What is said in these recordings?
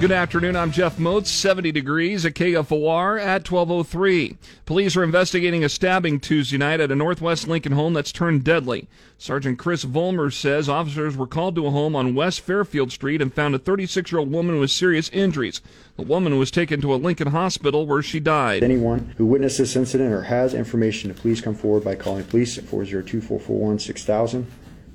Good afternoon. I'm Jeff Moats, 70 degrees at KFOR at 1203. Police are investigating a stabbing Tuesday night at a Northwest Lincoln home that's turned deadly. Sergeant Chris Vollmer says officers were called to a home on West Fairfield Street and found a 36 year old woman with serious injuries. The woman was taken to a Lincoln hospital where she died. Anyone who witnessed this incident or has information please come forward by calling police at 402 441 6000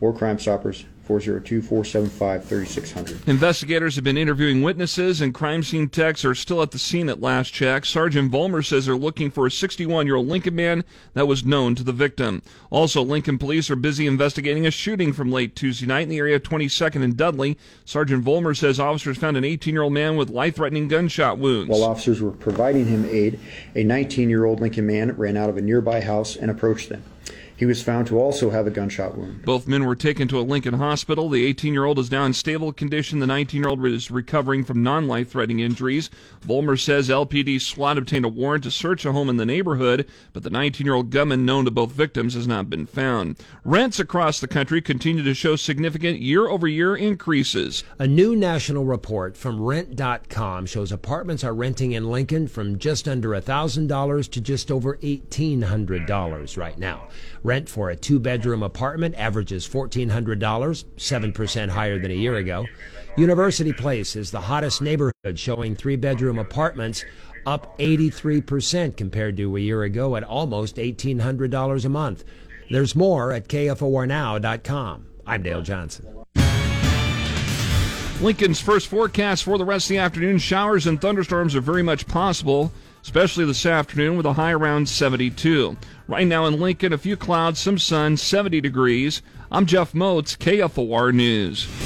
or Crime Stoppers 402 475 3600. Investigators have been interviewing witnesses, and crime scene techs are still at the scene at last check. Sergeant Vollmer says they're looking for a 61 year old Lincoln man that was known to the victim. Also, Lincoln police are busy investigating a shooting from late Tuesday night in the area of 22nd and Dudley. Sergeant Vollmer says officers found an 18 year old man with life threatening gunshot wounds. While officers were providing him aid, a 19 year old Lincoln man ran out of a nearby house and approached them. He was found to also have a gunshot wound. Both men were taken to a Lincoln hospital. The 18 year old is now in stable condition. The 19 year old is recovering from non life threatening injuries. Vollmer says LPD SWAT obtained a warrant to search a home in the neighborhood, but the 19 year old gunman known to both victims has not been found. Rents across the country continue to show significant year over year increases. A new national report from Rent.com shows apartments are renting in Lincoln from just under $1,000 to just over $1,800 right now. Rent for a two bedroom apartment averages $1,400, 7% higher than a year ago. University Place is the hottest neighborhood, showing three bedroom apartments up 83% compared to a year ago at almost $1,800 a month. There's more at KFORNow.com. I'm Dale Johnson. Lincoln's first forecast for the rest of the afternoon showers and thunderstorms are very much possible especially this afternoon with a high around 72. Right now in Lincoln, a few clouds, some sun, 70 degrees. I'm Jeff Moats, KFOR News.